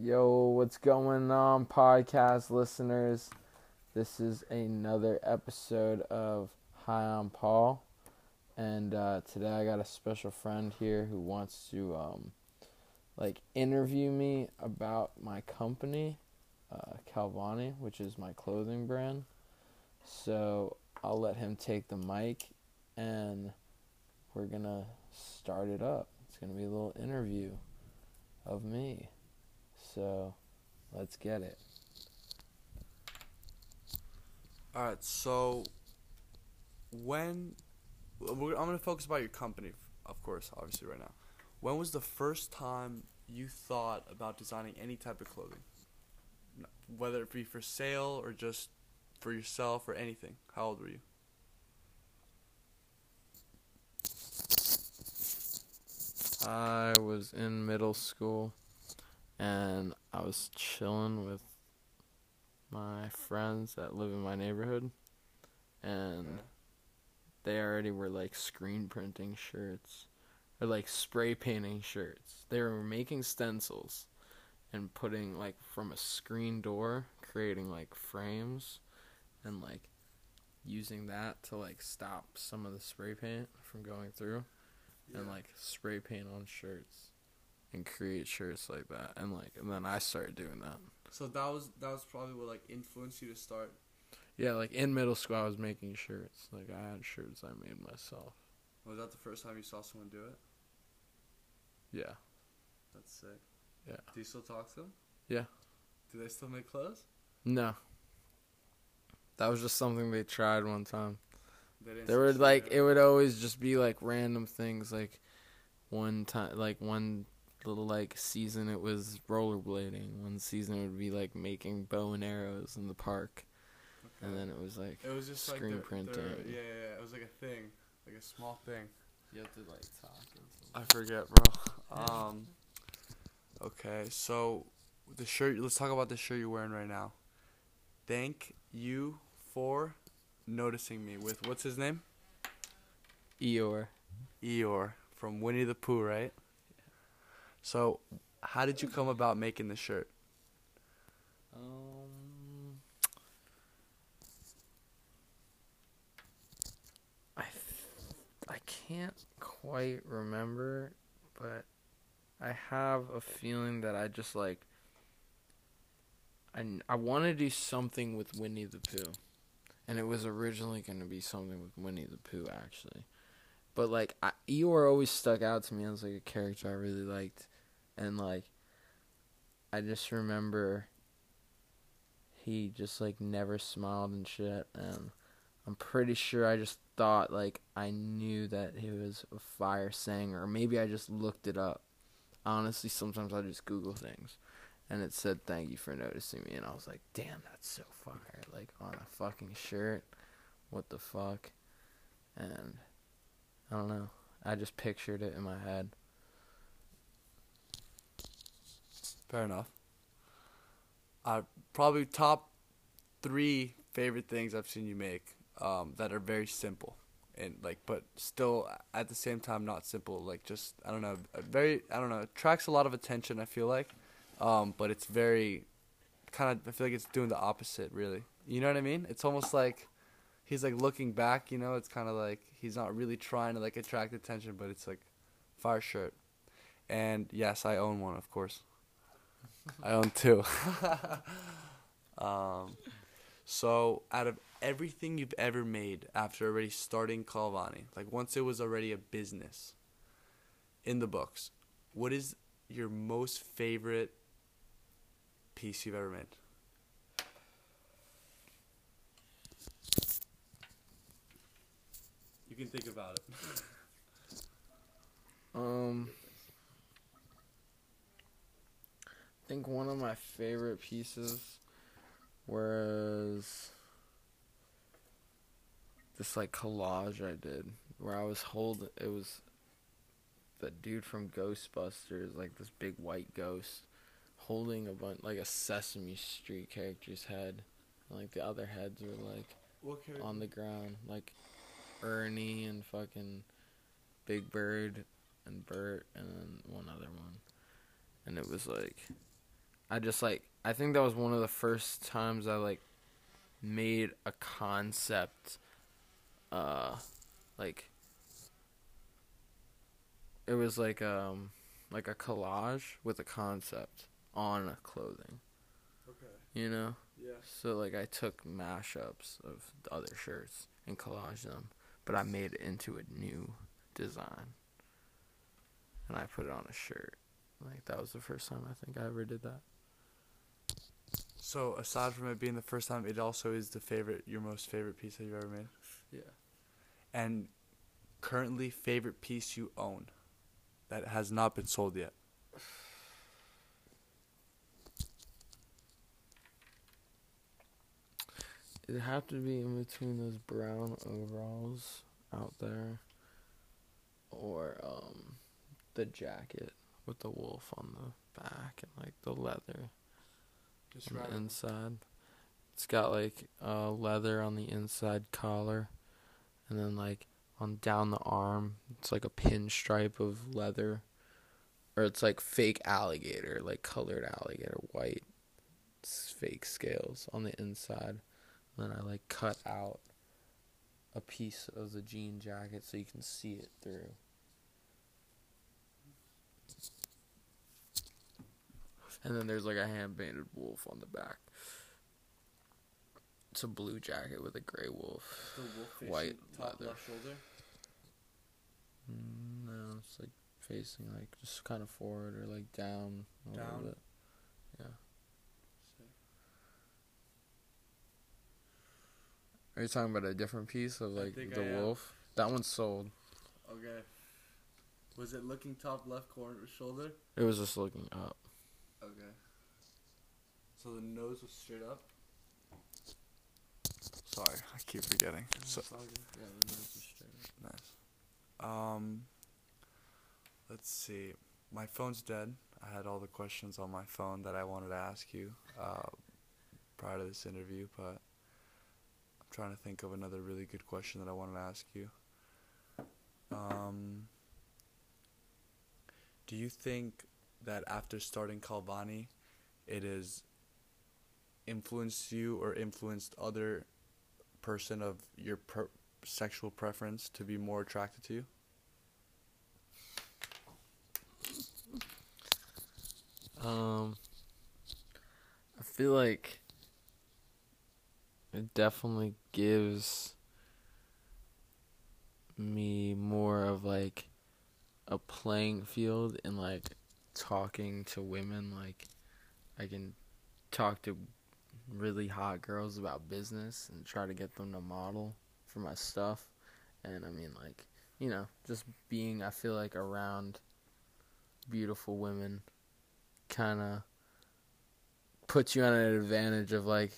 Yo, what's going on, podcast listeners? This is another episode of Hi, I'm Paul, and uh, today I got a special friend here who wants to um, like interview me about my company, uh, Calvani, which is my clothing brand. So I'll let him take the mic, and we're gonna start it up. It's gonna be a little interview of me. So let's get it. All right, so when I'm gonna focus about your company, of course, obviously right now. When was the first time you thought about designing any type of clothing, whether it be for sale or just for yourself or anything? How old were you? I was in middle school and I was chilling with my friends that live in my neighborhood and they already were like screen printing shirts or like spray painting shirts. They were making stencils and putting like from a screen door, creating like frames and like using that to like stop some of the spray paint from going through and like spray paint on shirts and create shirts like that and like and then I started doing that. So that was that was probably what like influenced you to start. Yeah, like in middle school I was making shirts. Like I had shirts I made myself. Was that the first time you saw someone do it? Yeah. That's sick. Yeah. Do you still talk to them? Yeah. Do they still make clothes? No. That was just something they tried one time. They didn't There would like it would always just be like random things like one time like one little like season it was rollerblading. One season it would be like making bow and arrows in the park. And then it was like It was just like Screen their- printing. their- yeah, yeah, yeah, it was like a thing, like a small thing. you have to like talk I forget, bro. Um. Okay, so the shirt. Let's talk about the shirt you're wearing right now. Thank you for noticing me with what's his name? Eeyore. Eeyore from Winnie the Pooh, right? So, how did you come about making the shirt? Um, I I can't quite remember, but I have a feeling that I just like I I want to do something with Winnie the Pooh, and it was originally going to be something with Winnie the Pooh actually, but like I, Eeyore always stuck out to me as like a character I really liked, and like I just remember he just like never smiled and shit and I'm pretty sure I just thought like I knew that he was a fire singer maybe I just looked it up. Honestly, sometimes I just Google things and it said thank you for noticing me and I was like, "Damn, that's so fire." Like on a fucking shirt. What the fuck? And I don't know. I just pictured it in my head. Fair enough. Uh, probably top three favorite things I've seen you make um, that are very simple and like, but still at the same time not simple. Like just I don't know, very I don't know. Attracts a lot of attention. I feel like, um, but it's very kind of. I feel like it's doing the opposite. Really, you know what I mean? It's almost like he's like looking back. You know, it's kind of like he's not really trying to like attract attention, but it's like fire shirt. And yes, I own one, of course. I own two. um, so, out of everything you've ever made after already starting Calvani, like once it was already a business in the books, what is your most favorite piece you've ever made? Can think about it. Um, I think one of my favorite pieces was this like collage I did where I was holding it was the dude from Ghostbusters, like this big white ghost, holding a bunch like a Sesame Street character's head. And, like the other heads were like What on the ground, like Ernie and fucking Big Bird and Bert and then one other one. And it was like I just like I think that was one of the first times I like made a concept uh like it was like um like a collage with a concept on clothing, Okay. you know? Yeah. So like I took mashups of the other shirts and collaged them, but I made it into a new design. And I put it on a shirt. Like that was the first time I think I ever did that. So aside from it being the first time, it also is the favorite, your most favorite piece that you've ever made. Yeah. And currently, favorite piece you own that has not been sold yet. It'd have to be in between those brown overalls out there or um the jacket with the wolf on the back and like the leather Just on the inside. It's got like uh leather on the inside collar and then like on down the arm it's like a pinstripe of leather or it's like fake alligator, like colored alligator white fake scales on the inside. Then I like cut out a piece of the jean jacket so you can see it through. And then there's like a hand painted wolf on the back. It's a blue jacket with a gray wolf. The wolf White top leather. left shoulder. Mm, No, it's like facing like just kind of forward or like down a Down? little bit. Are you talking about a different piece of like the I am. wolf? That one's sold. Okay. Was it looking top left corner shoulder? It was just looking up. Okay. So the nose was straight up. Sorry, I keep forgetting. So yeah, the nose is straight. nice. Um. Let's see. My phone's dead. I had all the questions on my phone that I wanted to ask you uh, prior to this interview, but I'm trying to think of another really good question that I wanted to ask you. Um, do you think that after starting Calvani, it has influenced you or influenced other person of your per- sexual preference to be more attracted to you? Um, I feel like it definitely gives me more of like a playing field in like talking to women. Like, I can talk to really hot girls about business and try to get them to model for my stuff. And I mean, like, you know, just being, I feel like, around beautiful women kind of puts you on an advantage of like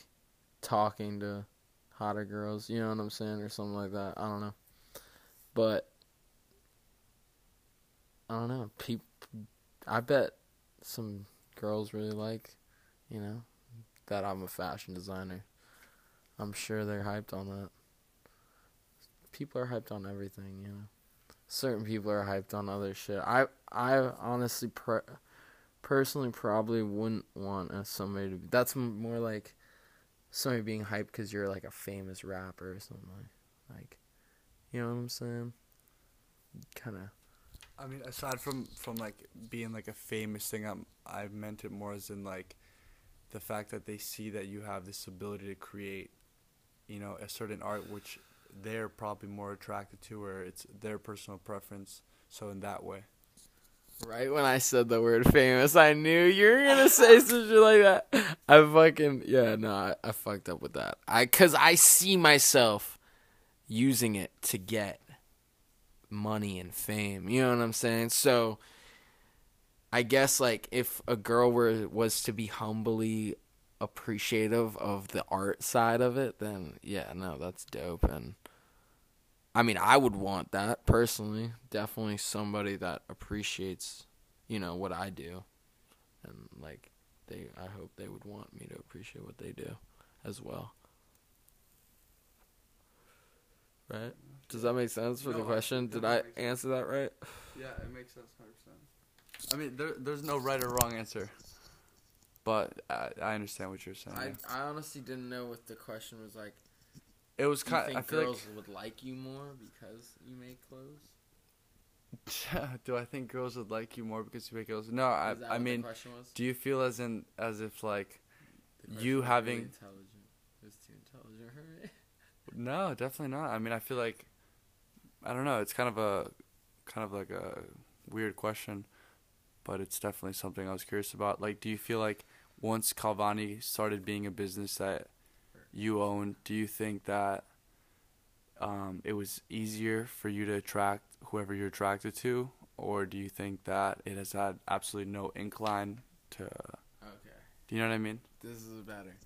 talking to hotter girls, you know what I'm saying, or something like that. I don't know, but I don't know. Peop- I bet some girls really like, you know, that I'm a fashion designer. I'm sure they're hyped on that. People are hyped on everything, you know. Certain people are hyped on other shit. I I honestly pre- personally probably wouldn't want somebody to. Be, that's more like somebody being hyped because you're like a famous rapper or something like, like, you know what I'm saying? Kind of. I mean, aside from from like being like a famous thing, I'm I meant it more as in like the fact that they see that you have this ability to create, you know, a certain art which they're probably more attracted to, or it's their personal preference. So in that way, Right when I said the word famous, I knew you were gonna say some shit like that. I fucking yeah, no, I, I fucked up with that. I cause I see myself using it to get money and fame. You know what I'm saying? So I guess like if a girl were was to be humbly appreciative of the art side of it, then yeah, no, that's dope and I mean, I would want that personally. Definitely somebody that appreciates, you know, what I do. And like they I hope they would want me to appreciate what they do as well. Right? Does that make sense for No, the question? Did I answer that right? yeah, it makes sense, hundred percent. I mean, there there's no right or wrong answer, but I, I understand what you're saying. I. I honestly didn't know what the question was like. It was kind. think I feel girls would like you more because you make clothes? Do I think girls would like you more because you make clothes? No, I. I mean, the question was? do you feel as in as if like you having- really intelligent. It was too intelligent me. No, definitely not. I mean, I feel like I don't know. It's kind of a kind of like a weird question, but it's definitely something I was curious about. Like, do you feel like once Calvani started being a business that you own, do you think that um, it was easier for you to attract whoever you're attracted to, or do you think that it has had absolutely no incline to? Okay. Do you know what I mean? This is better.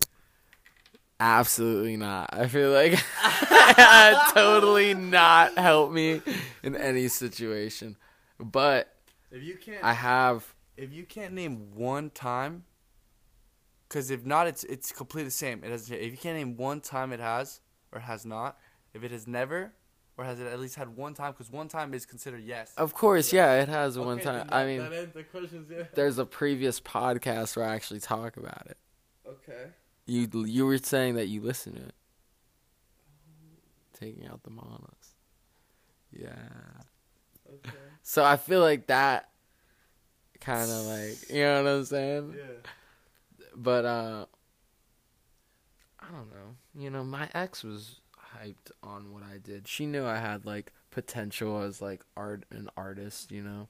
Absolutely not. I feel like totally not help me in any situation. But If you can't, I have if you can't name one time, because if not, it's it's completely the same. It has. If you can't name one time it has or has not, if it has never or has it at least had one time, because one time is considered yes. of course, yeah, it has one time. then I mean, that the questions. Yeah. there's a previous podcast where I actually talk about it. Okay. You you were saying that you listen to it. Taking out the monos. Yeah. Okay. So I feel like that kind of like, you know what I'm saying? Yeah. But uh I don't know. You know, my ex was hyped on what I did. She knew I had like potential as like art an artist, you know.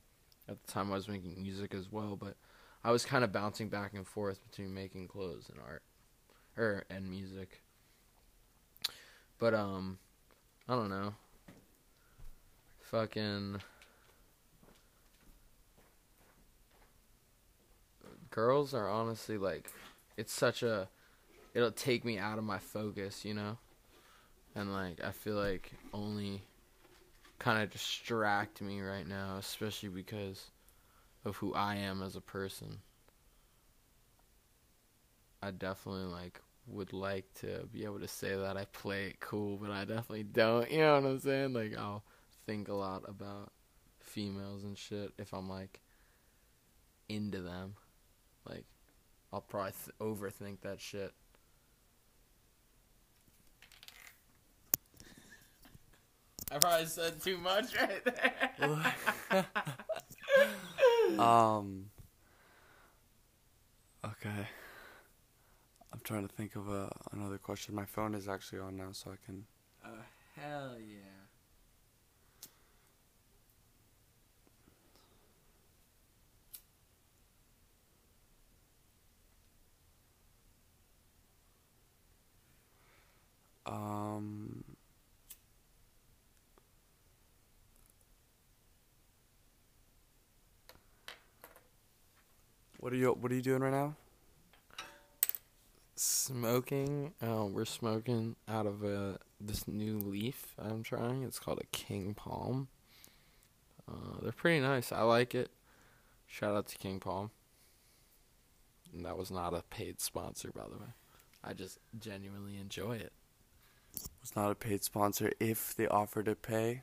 At the time I was making music as well, but I was kind of bouncing back and forth between making clothes and art or and music. But um I don't know. Fucking girls are honestly like it's such a it'll take me out of my focus, you know? And like I feel like only kind of distract me right now, especially because of who I am as a person. I definitely like would like to be able to say that I play it cool, but I definitely don't. You know what I'm saying? Like I'll think a lot about females and shit if I'm like into them. Like I'll probably th- overthink that shit. I probably said too much right there. Um. Okay. I'm trying to think of a, another question. My phone is actually on now, so I can. Oh hell yeah! What are you What are you doing right now? Smoking. Oh, we're smoking out of a this new leaf I'm trying. It's called a King Palm. Uh, they're pretty nice. I like it. Shout out to King Palm. And that was not a paid sponsor, by the way. I just genuinely enjoy it. It's not a paid sponsor. If they offer to pay,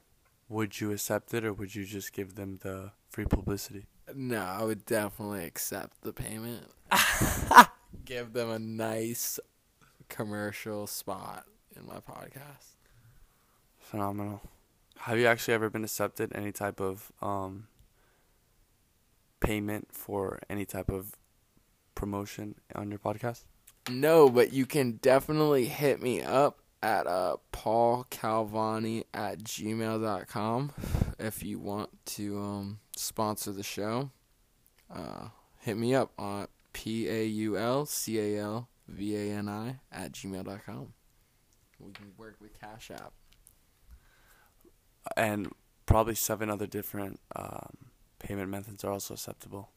would you accept it, or would you just give them the free publicity? No, I would definitely accept the payment. Give them a nice commercial spot in my podcast. Phenomenal. Have you actually ever been accepted any type of um payment for any type of promotion on your podcast? No, but you can definitely hit me up at uh, paulcalvani at gmail.com if you want to um, sponsor the show. Uh, hit me up on P A U L C A L V A N I at gmail.com. We can work with Cash App. And probably seven other different um, payment methods are also acceptable.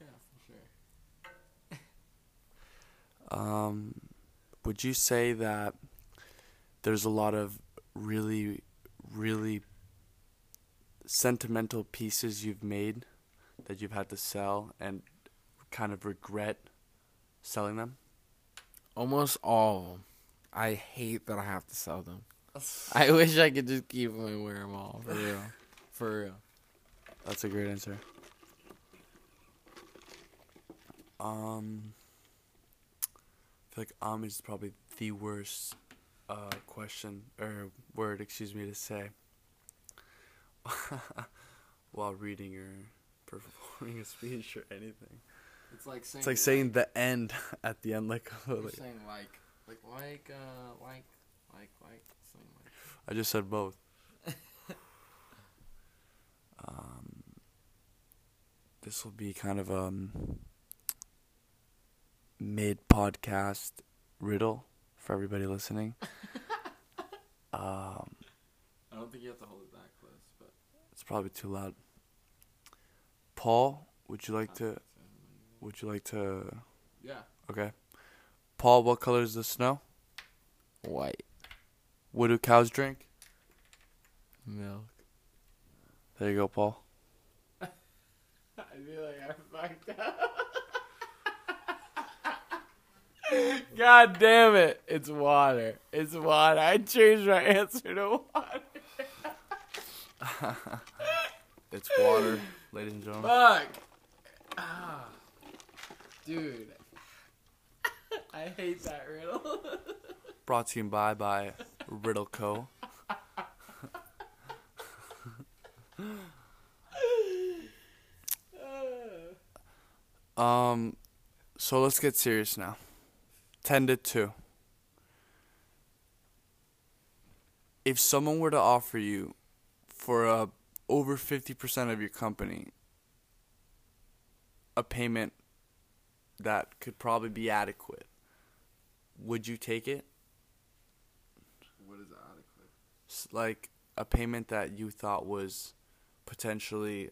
Yeah, for sure. Um, would you say that there's a lot of really, really sentimental pieces you've made that you've had to sell and kind of regret selling them? Almost all. I hate that I have to sell them. I wish I could just keep them and wear them all. For real. For real. That's a great answer. Um, I feel like um is probably the worst uh question or word, excuse me, to say while reading or performing a speech or anything. It's like saying It's like saying the end at the end, like, like saying like, like, like, uh, like, like, like, saying like. I just said both. um, this will be kind of um mid podcast riddle for everybody listening. um, I don't think you have to hold it that close, but. it's probably too loud. Paul, would you like to? Would you like to? Yeah. Okay. Paul, what color is the snow? White What do cows drink? milk. There you go, Paul. I feel like I fucked up. God damn it! It's water. It's water. I changed my answer to water. It's water, ladies and gentlemen. Fuck. Ah, dude. I hate that riddle. Brought to you by by Riddle Co. Um, so let's get serious now. Ten to two. If someone were to offer you for uh, over fifty percent of your company a payment that could probably be adequate, would you take it? what is adequate? like a payment that you thought was potentially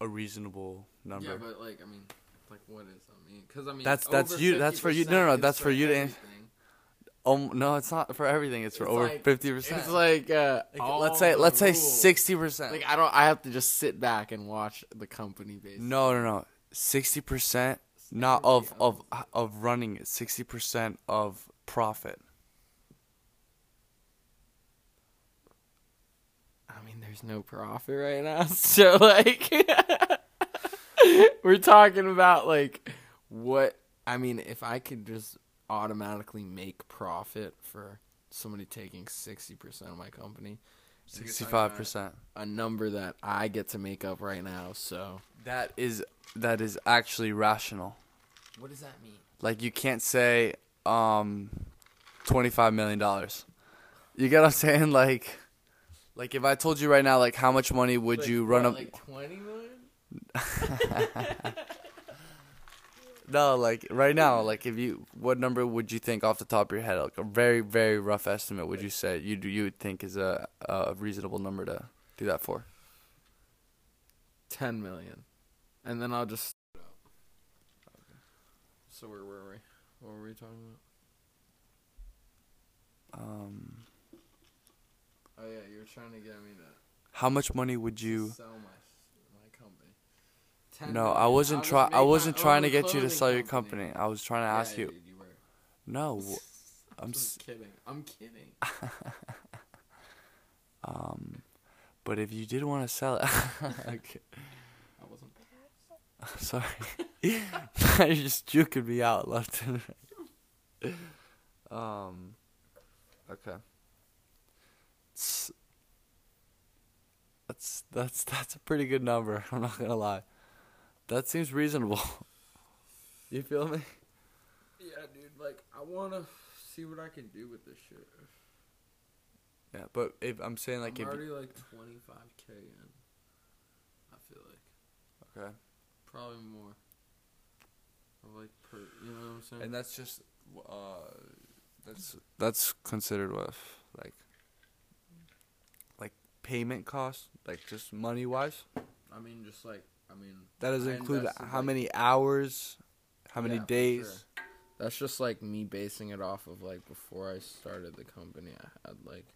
a reasonable number. Yeah, but like, I mean, like, what is? I mean, because I mean, That's- that's you- that's for you- no, no, no, that's for you to an- everything. Oh no, it's not for everything. It's for It's over like- fifty percent. It's like, uh, all let's say let's say rules. sixty percent. Like, I don't. I have to just sit back and watch the company basically. no, no, no, sixty percent. Not of of of running it. Sixty percent of profit. I mean, there's no profit right now, so like, we're talking about like what. I mean, if I could just automatically make profit for somebody taking sixty percent of my company, Sixty-five percent. a number that I get to make up right now. So, That is that is actually rational. what does that mean? Like you can't say um twenty five million dollars. You get what I'm saying? Like like if I told you right now like how much money would you run up Like twenty million? No, like right now, like if you what number would you think off the top of your head? Like a very, very rough estimate would you say you you would think is a a reasonable number to do that for? Ten million, and then I'll just. So where were we? What were we talking about? Um Oh yeah, you were trying to get me to how much money would you sell my my company. 10 No, I wasn't I'll try I wasn't trying to get you to sell your company. I was trying to Yeah, ask you. dude, you. No. I'm I'm s- just kidding. I'm kidding. Um but if you did want to sell it okay. I wasn't. Sorry. You're just juking me out left and right. Um. Okay. It's- That's that's that's a pretty good number. I'm not gonna lie. That seems reasonable. You feel me? Yeah, dude. Like, I wanna see what I can do with this shit. Yeah, but if I'm saying like I'm if already like 25k in. I feel like okay, probably more. Of like per, you know what I'm saying? and that's just uh, that's that's considered what like like payment cost, like just money wise. I mean, just like I mean. That doesn't I include how like- many hours, how many Yeah, days. sure. That's just like me basing it off of like before I started the company. I had like,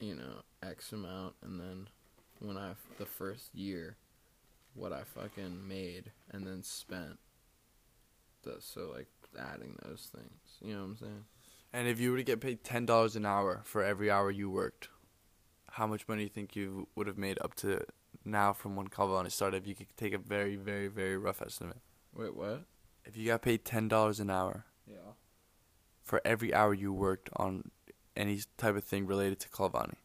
you know, X amount, and then when I the first year, what I fucking made and then spent. That so like adding those things. You know what I'm saying? And if you were to get paid ten dollars an hour for every hour you worked, how much money do you think you would have made up to now from when Calvani started? If you could take a very, very, very rough estimate. Wait, what? If you got paid ten dollars an hour Yeah. for every hour you worked on any type of thing related to Calvani,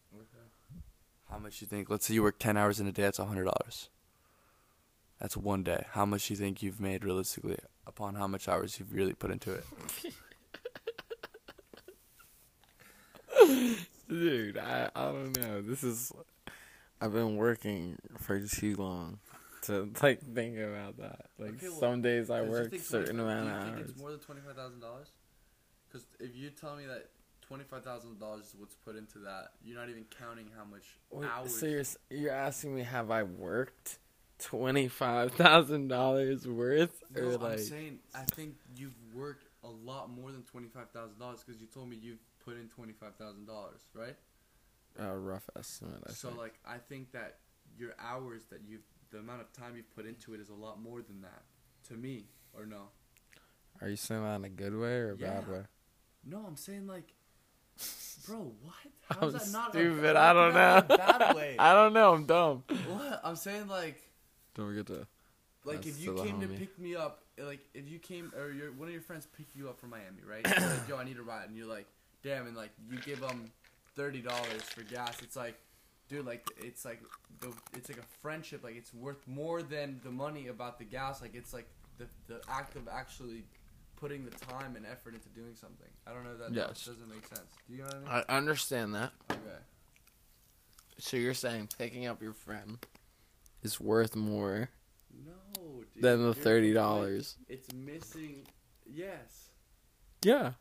how much you think? Let's say you work ten hours in a day. That's hundred dollars. That's one day. How much do you think you've made realistically upon how much hours you've really put into it? Dude, I, I don't know. This is I've been working for too long to like think about that. Like Okay, well, some days I work think certain 25 amount do of think hours. It's more than twenty five thousand dollars. Because if you tell me that twenty five thousand dollars is what's put into that, you're not even counting how much Wait, hours. so you're you're asking me have I worked twenty five thousand dollars worth no, or I'm like saying I think you've worked a lot more than twenty five thousand dollars because you told me you've put in twenty five thousand dollars, right? A rough estimate? I so think. like I think that your hours that you've the amount of time you've put into it is a lot more than that to me or no Are you saying that in a good way or a bad way? no i'm saying like bro what I'm that not stupid. I don't can that be know. bad way? I don't know. I'm dumb. what i'm saying like Don't forget to. like if you came to pick me up like if you came or your one of your friends picked you up from miami right like yo i need a ride and you're like damn and like you give them $30 for gas it's like dude like it's like the it's like a friendship like it's worth more than the money about the gas like it's like the the act of actually putting the time and effort into doing something i don't know that Yes. doesn't make sense do you know what i mean I understand that. okay So you're saying picking up your friend is worth more no dude, than the thirty like, dollars? it's missing yes Yeah,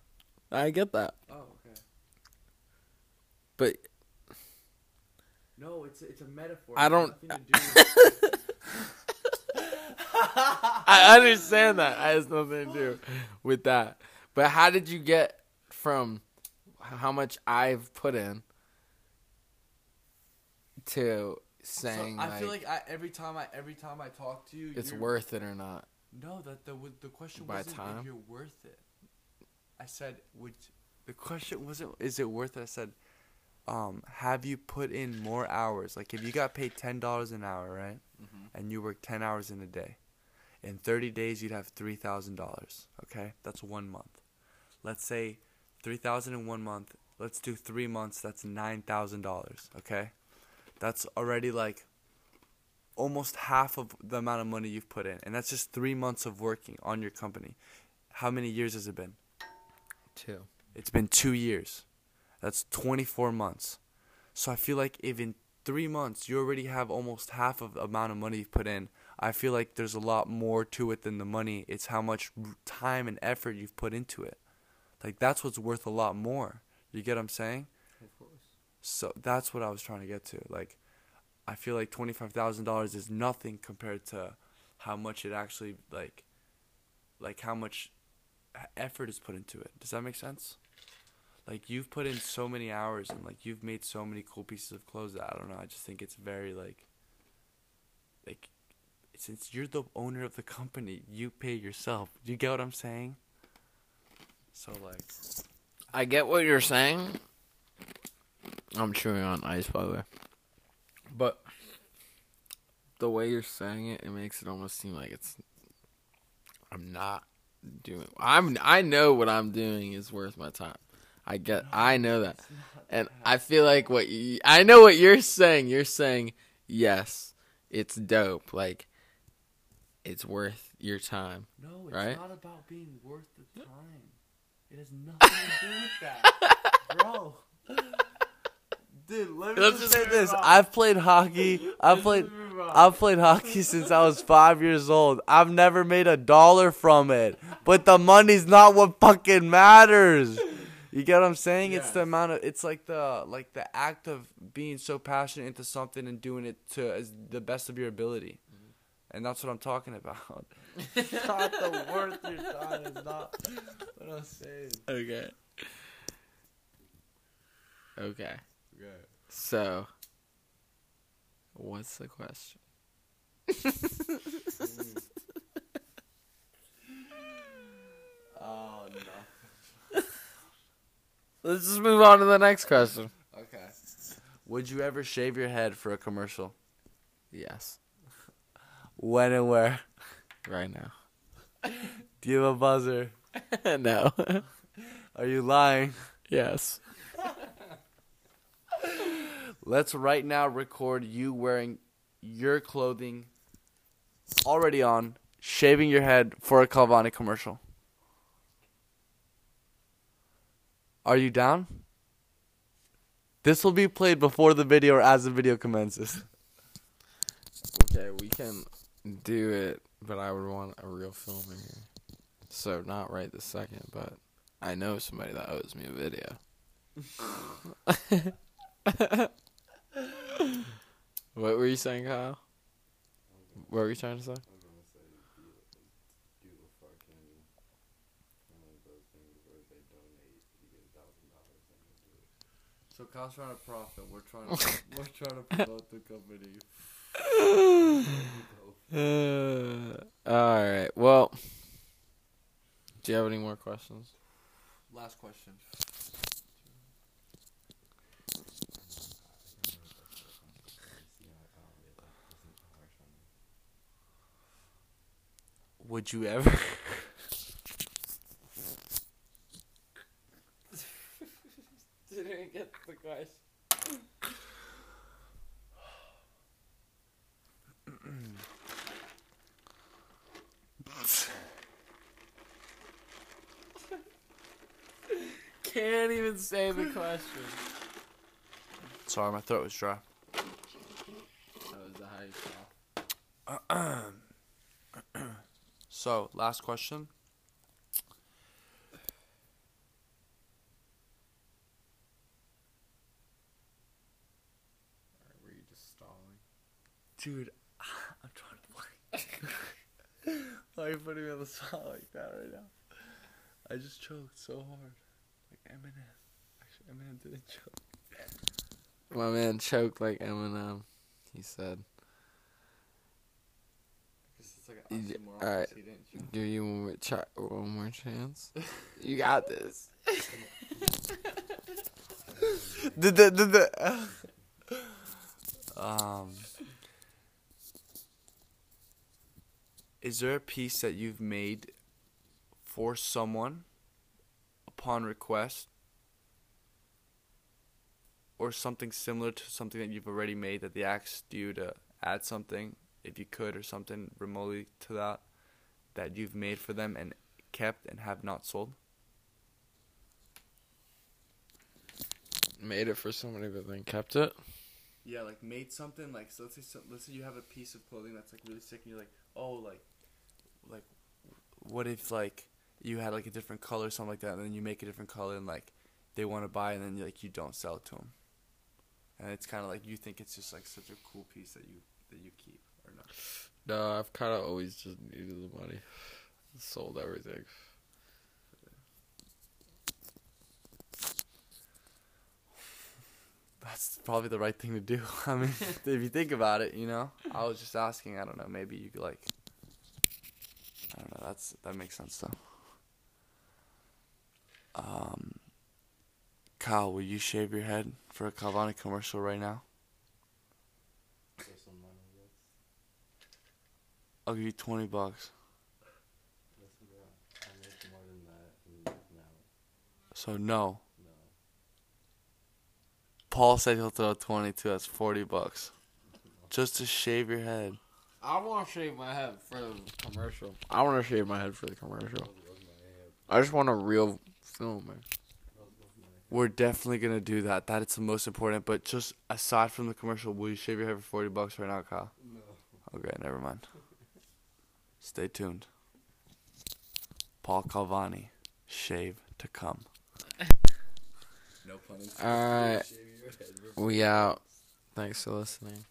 I get that. oh But No, it's it's a metaphor. I don't- do I understand that. It has nothing to do with that. But how did you get from how much I've put in to So saying I like, feel like I, every time I every time I talk to you, it's worth it or not? No, that the the question By wasn't time? if you're worth it. I said, would the question wasn't is it worth it? I said, um, have you put in more hours? Like if you got paid ten dollars an hour, right, and you work ten hours in a day, in thirty days you'd have three thousand dollars. Okay, that's one month. Let's say three thousand in one month. Let's do three months. That's nine thousand dollars. Okay, that's already like almost half of the amount of money you've put in, and that's just three months of working on your company. How many years has it been? Two. It's been two years. That's 24 months. So I feel like if in three months you already have almost half of the amount of money you've put in, I feel like there's a lot more to it than the money. It's how much time and effort you've put into it. Like that's what's worth a lot more. You get what I'm saying? Of course. So that's what I was trying to get to. Like, I feel like twenty five thousand dollars is nothing compared to how much it actually like, like how much effort is put into it. Does that make sense? Like you've put in so many hours and like you've made so many cool pieces of clothes that I don't know. I just think it's very like, like, since you're the owner of the company, you pay yourself. You get what I'm saying? So like, I get what you're saying. I'm chewing on ice, by the way. But the way you're saying it, it makes it almost seem like it's. I'm not doing. I'm. I know what I'm doing is worth my time. I get. I know that, and I feel like what you. I know what you're saying. You're saying yes, it's dope. Like, it's worth your time. No, it's Right? not about being worth the time. It has nothing to do with that, bro. Dude, let me Let's just say this: on. I've played hockey. I've played. I've played hockey since I was five years old. I've never made a dollar from it, but the money's not what fucking matters. You get what I'm saying? It's the amount of. It's like the like the act of being so passionate into something and doing it to as the best of your ability, mm-hmm. and that's what I'm talking about. not the worth your time. It's not what I'm saying. Okay. Okay. So, what's the question? Mm. Oh no. Let's just move on to the next question. Okay. Would you ever shave your head for a commercial? Yes, When and where? right now. Do you have a buzzer? no. Are you lying? yes. Let's right now record you wearing your clothing already on, shaving your head for a Calvani commercial. Are you down? This will be played before the video or as the video commences. Okay, we can do it, but I would want a real filmer here. So not right this second, but I know somebody that owes me a video. what were you saying, Kyle? What were you trying to say? So Kyle's trying to profit. We're trying to we're trying to promote the company. Uh, all right. Well, do you have any more questions? Last question. Would you ever? The question. Can't even say the question. Sorry, my throat was dry. That was the high. So, last question. Were you just stalling? Dude, I'm trying to play. Why are you putting me on the spot like that right now? I just choked so hard. Like Eminem. Actually, Eminem didn't choke. My man choked like Eminem. He said, You alright. "Give you one more, ch- one more chance. you got this." the, the, the, the. um, is there a piece that you've made for someone upon request, or something similar to something that you've already made that they asked you to add something, if you could, or something remotely to that, that you've made for them and kept and have not sold? Made it for somebody, but then kept it. Yeah, like made something like so. Let's say some, let's say you have a piece of clothing that's like really sick, and you're like, oh, like, like, what if like you had like a different color, or something like that, and then you make a different color, and like they want to buy, and then like you don't sell it to them, and it's kind of like you think it's just like such a cool piece that you that you keep or not. No, I've kind of always just needed the money. Sold everything. That's probably the right thing to do. I mean, if you think about it, you know. I was just asking. I don't know. Maybe you could like. I don't know. That's that makes sense though. Um. Kyle, will you shave your head for a Calvani commercial right now? I'll give you twenty bucks. So no. Paul said he'll throw twenty two. That's forty bucks, just to shave your head. I want to shave my head for the commercial. I want to shave my head for the commercial. I just want a real filmer. We're definitely gonna do that. That is the most important. But just aside from the commercial, will you shave your head for forty bucks right now, Kyle? No. Okay, never mind. Stay tuned. Paul Calvani, shave to come. No pun intended. All right, we out. Thanks for listening.